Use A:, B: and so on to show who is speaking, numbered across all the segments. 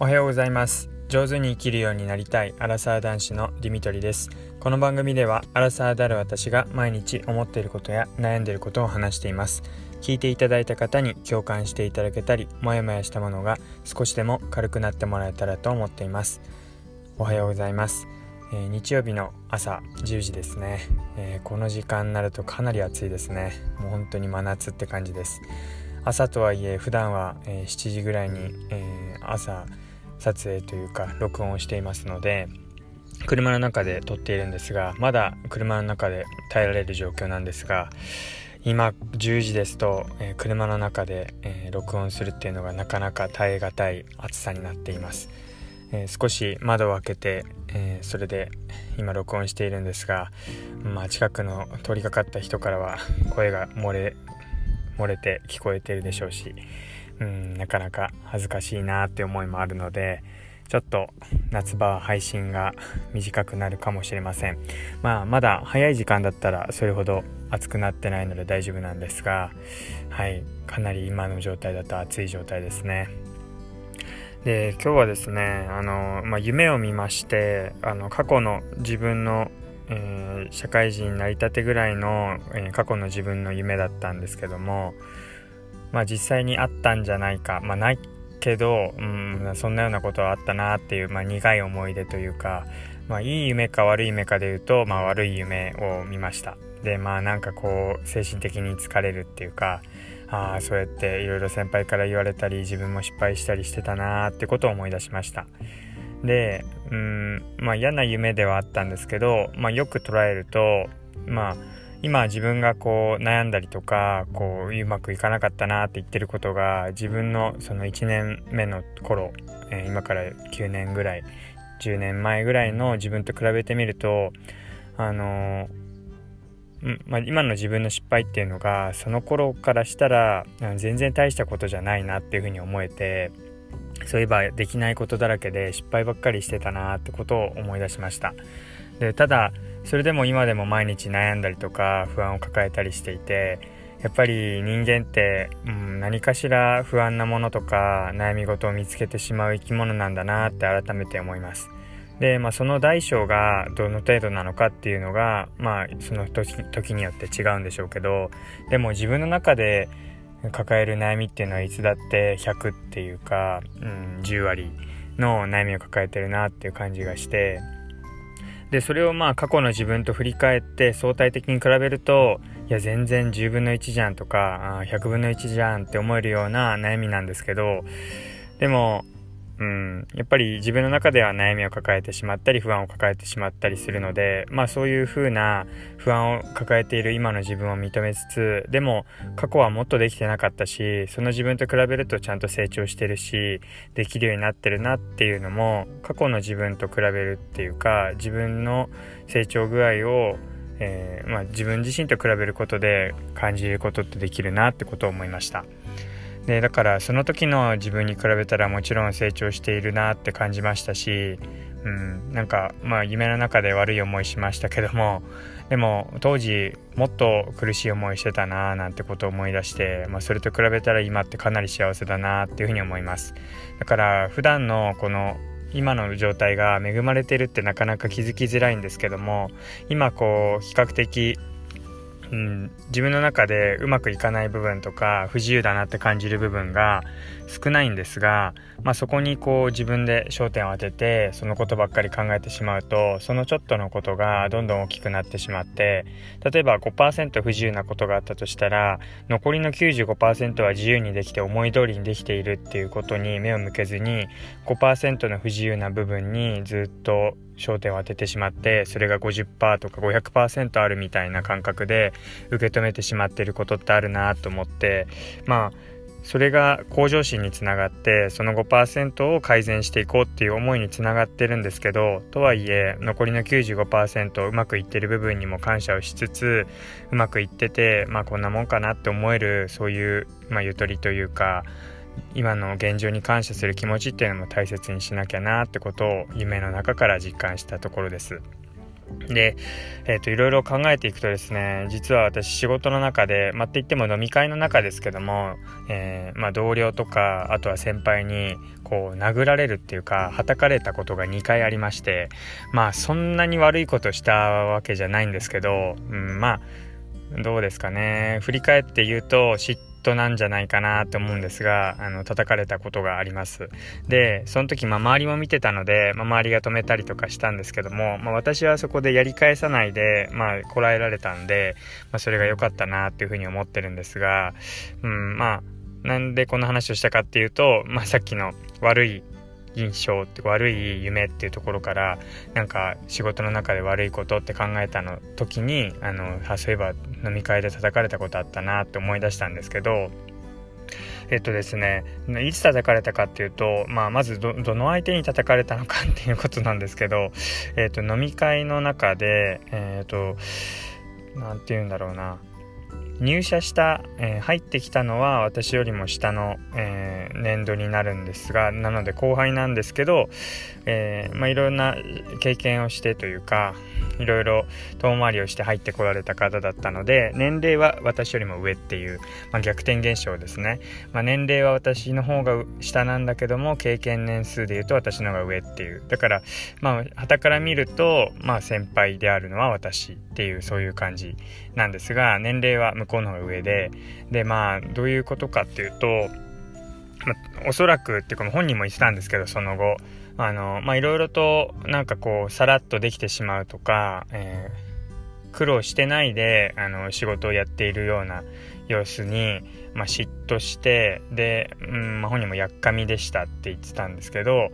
A: おはようございます。上手に生きるようになりたいアラサー男子のディミトリです。この番組ではアラサーである私が毎日思っていることや悩んでいることを話しています。聞いていただいた方に共感していただけたりモヤモヤしたものが少しでも軽くなってもらえたらと思っています。おはようございます、えー、日曜日の朝10時ですね、えー、この時間になるとかなり暑いですね。もう本当に真夏って感じです。朝とはいえ普段は、えー、7時ぐらいに、え朝撮影というか録音をしていますので車の中で撮っているんですがまだ車の中で耐えられる状況なんですが今10時ですと、えー、車の中で、えー、録音するっていうのがなかなか耐え難い暑さになっています、えー、少し窓を開けて、えそれで今録音しているんですが、まあ、近くの通りかかった人からは声が漏れ漏れて聞こえているでしょうしうんなかなか恥ずかしいなって思いもあるのでちょっと夏場は配信が短くなるかもしれません。まあまだ早い時間だったらそれほど暑くなってないので大丈夫なんですがはいかなり今の状態だと暑い状態ですね。で今日はですねあの、まあ、夢を見ましてあの過去の自分のえー、社会人になりたてぐらいの、えー、過去の自分の夢だったんですけどもまあ実際にあったんじゃないか。まあないけど、うん、そんなようなことはあったなっていう、まあ、苦い思い出というか、まあ、いい夢か悪い夢かで言うと、まあ、悪い夢を見ました。でまあなんかこう精神的に疲れるっていうかああそうやっていろいろ先輩から言われたり自分も失敗したりしてたなーってことを思い出しました。でうんまあ嫌な夢ではあったんですけど、まあ、よく捉えるとまあ今自分がこう悩んだりとかこううまくいかなかったなって言ってることが自分のその1年目の頃、えー、今から9年ぐらい10年前ぐらいの自分と比べてみるとあのー、まあ、今の自分の失敗っていうのがその頃からしたら全然大したことじゃないなっていうふうに思えてそういえばできないことだらけで失敗ばっかりしてたなってことを思い出しました。でただそれでも今でも毎日悩んだりとか不安を抱えたりしていてやっぱり人間って、うん、何かしら不安なものとか悩み事を見つけてしまう生き物なんだなって改めて思います。で、まあ、その大小がどの程度なのかっていうのが、まあ、その時によって違うんでしょうけどでも自分の中で抱える悩みっていうのはいつだって100っていうか、うん、10割の悩みを抱えてるなっていう感じがしてでそれをまあ過去の自分と振り返って相対的に比べるといや全然10分の1じゃんとか100分の1じゃんって思えるような悩みなんですけどでもうん、やっぱり自分の中では悩みを抱えてしまったり不安を抱えてしまったりするのでまあそういうふうな不安を抱えている今の自分を認めつつでも過去はもっとできてなかったしその自分と比べるとちゃんと成長してるしできるようになってるなっていうのも過去の自分と比べるっていうか自分の成長具合をえー、まあ、自分自身と比べることで感じることってできるなってことを思いました。でだからその時の自分に比べたらもちろん成長しているなって感じましたし、うん、なんかまあ夢の中で悪い思いしましたけどもでも当時もっと苦しい思いしてたなーなんてことを思い出して、まあ、それと比べたら今ってかなり幸せだなっていうふうに思います。だから普段のこの今の状態が恵まれてるってなかなか気づきづらいんですけども今こう比較的うん、自分の中でうまくいかない部分とか不自由だなって感じる部分が少ないんですが、まあ、そこにこう自分で焦点を当ててそのことばっかり考えてしまうとそのちょっとのことがどんどん大きくなってしまって例えば5%不自由なことがあったとしたら残りの95%は自由にできて思い通りにできているっていうことに目を向けずに5%の不自由な部分にずっと焦点を当ててしまってそれが50%とか500%あるみたいな感覚で受け止めてしまってることってあるなと思ってまあそれが向上心につながってその5%を改善していこうっていう思いにつながってるんですけどとはいえ残りの95%うまくいってる部分にも感謝をしつつうまくいっててまあこんなもんかなって思えるそういう、まあ、ゆとりというか今の現状に感謝する気持ちっていうのも大切にしなきゃなってことを夢の中から実感したところです。で、えっ、と、いろいろ考えていくとですね、実は私仕事の中で、まあ、って言っても飲み会の中ですけども、えー、まあ、同僚とか、あとは先輩に、こう、殴られるっていうか、叩かれたことが2回ありまして、まあ、そんなに悪いことしたわけじゃないんですけど、うん、まあ、どうですかね。振り返って言うと、嫉トなんじゃないかなと思うんですがあの叩かれたことがあります。でその時、まあ、周りも見てたので、まあ、周りが止めたりとかしたんですけども、まあ、私はそこでやり返さないで、まあ、こらえられたんで、まあ、それが良かったなっていうふうに思ってるんですが、うん、まあなんでこの話をしたかっていうと、まあ、さっきの悪い印象って悪い夢っていうところからなんか仕事の中で悪いことって考えたの時にあのあそういえば飲み会で叩かれたことあったなって思い出したんですけどえっとですねいつ叩かれたかっていうと、まあ、まずどの相手に叩かれたのかっていうことなんですけど、えっと、飲み会の中でえっと何て言うんだろうな。入社した、えー、入ってきたのは私よりも下の、えー、年度になるんですがなので後輩なんですけど、えー、まあ、いろんな経験をしてというかいろいろ遠回りをして入ってこられた方だったので年齢は私よりも上っていう、まあ、逆転現象ですね、まあ、年齢は私の方が下なんだけども経験年数でいうと私の方が上っていう。だからまあ旗から見ると、まあ、先輩であるのは私っていうそういう感じなんですが年齢は向こうの方が上ででまあどういうことかっていうと、ま、おそらくっていうか本人も言ってたんですけどその後あのまあいろいろとなんかこうさらっとできてしまうとか、えー、苦労してないであの仕事をやっているような様子に、まあ、嫉妬してで、うんまあ、本人もやっかみでしたって言ってたんですけど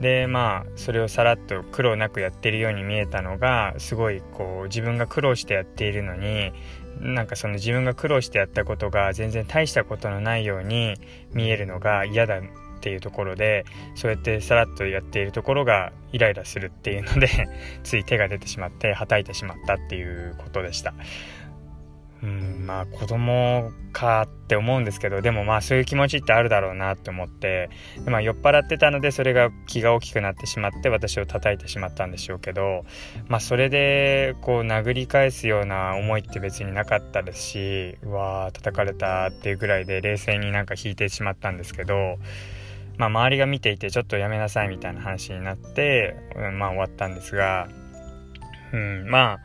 A: でまあそれをさらっと苦労なくやってるように見えたのがすごいこう自分が苦労してやっているのになんかその自分が苦労してやったことが全然大したことのないように見えるのが嫌だっていうところでそうやってさらっとやっているところがイライラするっていうのでつい手が出てしまってはたいてしまったっていうことでした。うんまあ子供かって思うんですけどでもまあそういう気持ちってあるだろうなって思ってで、まあ、酔っ払ってたのでそれが気が大きくなってしまって私を叩いてしまったんでしょうけどまあそれでこう殴り返すような思いって別になかったですしうわー叩かれたっていうぐらいで冷静になんか引いてしまったんですけどまあ、周りが見ていてちょっとやめなさいみたいな話になって、うん、まあ終わったんですが、うん、まあ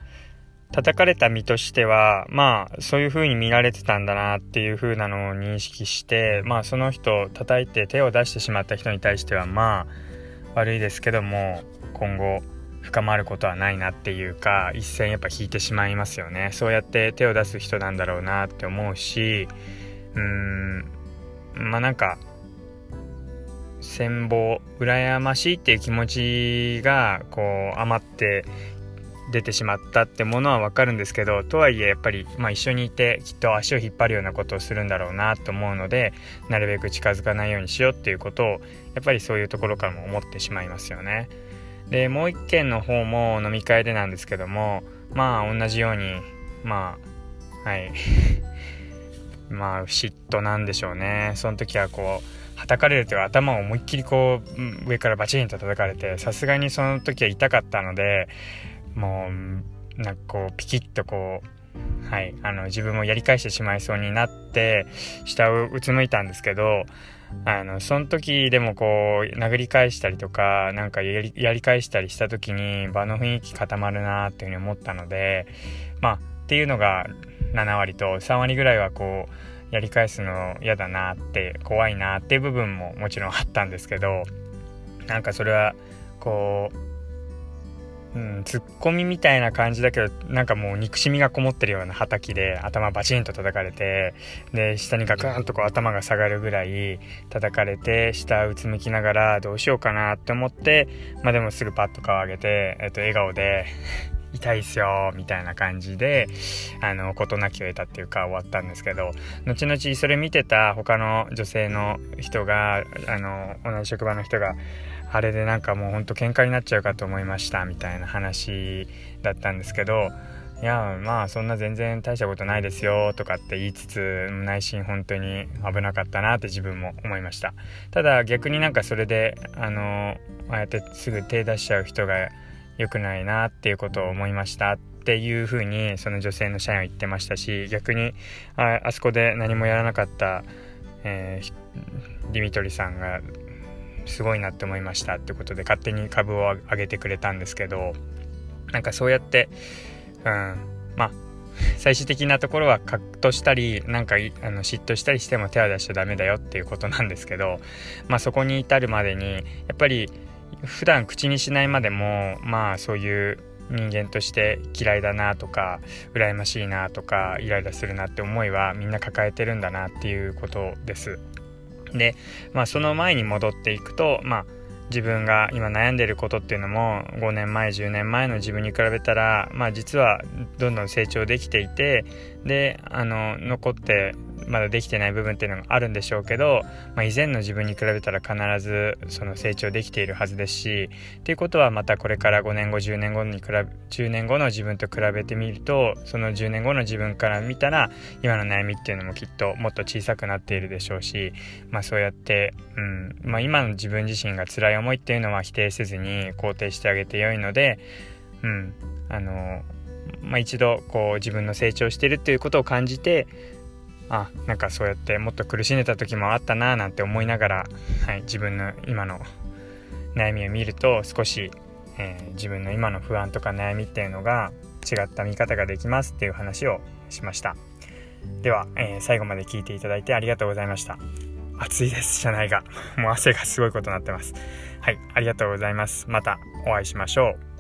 A: 叩かれた身としてはまあそういう風に見られてたんだなっていう風なのを認識してまあその人叩いて手を出してしまった人に対してはまあ悪いですけども今後深まることはないなっていうか一線やっぱ引いてしまいますよね。そうやって手を出す人なんだろうなって思うしうーんまあなんか羨望羨ましいっていう気持ちがこう余って出てしまったってものはわかるんですけどとはいえやっぱり、まあ、一緒にいてきっと足を引っ張るようなことをするんだろうなと思うのでなるべく近づかないようにしようっていうことをやっぱりそういうところからも思ってしまいますよね。でもう一件の方も飲み会でなんですけどもまあ同じようにまあはい まあ嫉妬なんでしょうねその時はこう叩かれるというか頭を思いっきりこう上からバチンと叩かれてさすがにその時は痛かったのでもうなんかこうピキッとこうはいあの自分もやり返してしまいそうになって下をうつむいたんですけどあのその時でもこう殴り返したりとかなんかやりやり返したりした時に場の雰囲気固まるなっていうふうに思ったのでまあっていうのが7割と3割ぐらいはこうやり返すの嫌だなって怖いなっていう部分ももちろんあったんですけどなんかそれはこう、うん、ツッコミみたいな感じだけどなんかもう憎しみがこもってるような畑で頭バチンと叩かれてで下にガクンとこう頭が下がるぐらい叩かれて下うつむきながらどうしようかなって思ってまあでもすぐパッと顔上げて、えっと、笑顔で 痛いっすよみたいな感じであの事なきを得たっていうか終わったんですけど後々それ見てた他の女性の人があの同じ職場の人があれでなんかもうほんと喧嘩になっちゃうかと思いましたみたいな話だったんですけどいやまあそんな全然大したことないですよとかって言いつつ内心本当に危なかったなって自分も思いました。ただ逆になんかそれであのああやってすぐ手出しちゃう人が良くないなっていうことを思いましたっていうふうにその女性の社員は言ってましたし逆にああそこで何もやらなかった、えー、ディミトリさんがすごいなって思いましたってことで勝手に株を上げてくれたんですけどなんかそうやってうんまあ最終的なところはカッとしたりなんかあの嫉妬したりしても手は出しちゃダメだよっていうことなんですけど、まあ、そこに至るまでにやっぱり普段口にしないまでもまあそういう人間として嫌いだなとか羨ましいなとかイライラするなって思いはみんな抱えてるんだなっていうことです。で、まあ、その前に戻っていくと、まあ、自分が今悩んでることっていうのも5年前10年前の自分に比べたら、まあ、実はどんどん成長できていてであの残ってまだできてない部分っていうのがあるんでしょうけど、まあ、以前の自分に比べたら必ずその成長できているはずですしっていうことはまたこれから5年後10年後に比べ10年後の自分と比べてみるとその10年後の自分から見たら今の悩みっていうのもきっともっと小さくなっているでしょうし、まあ、そうやって、うんまあ、今の自分自身が辛い思いっていうのは否定せずに肯定してあげてよいので、うんあのまあ、一度こう自分の成長してるっていうことを感じてあなんかそうやってもっと苦しんでた時もあったななんて思いながら、はい、自分の今の悩みを見ると少し、えー、自分の今の不安とか悩みっていうのが違った見方ができますっていう話をしました。では、えー、最後まで聞いていただいてありがとうございました。暑いです車内が。もう汗がすごいことになってます。はいありがとうございます。またお会いしましょう。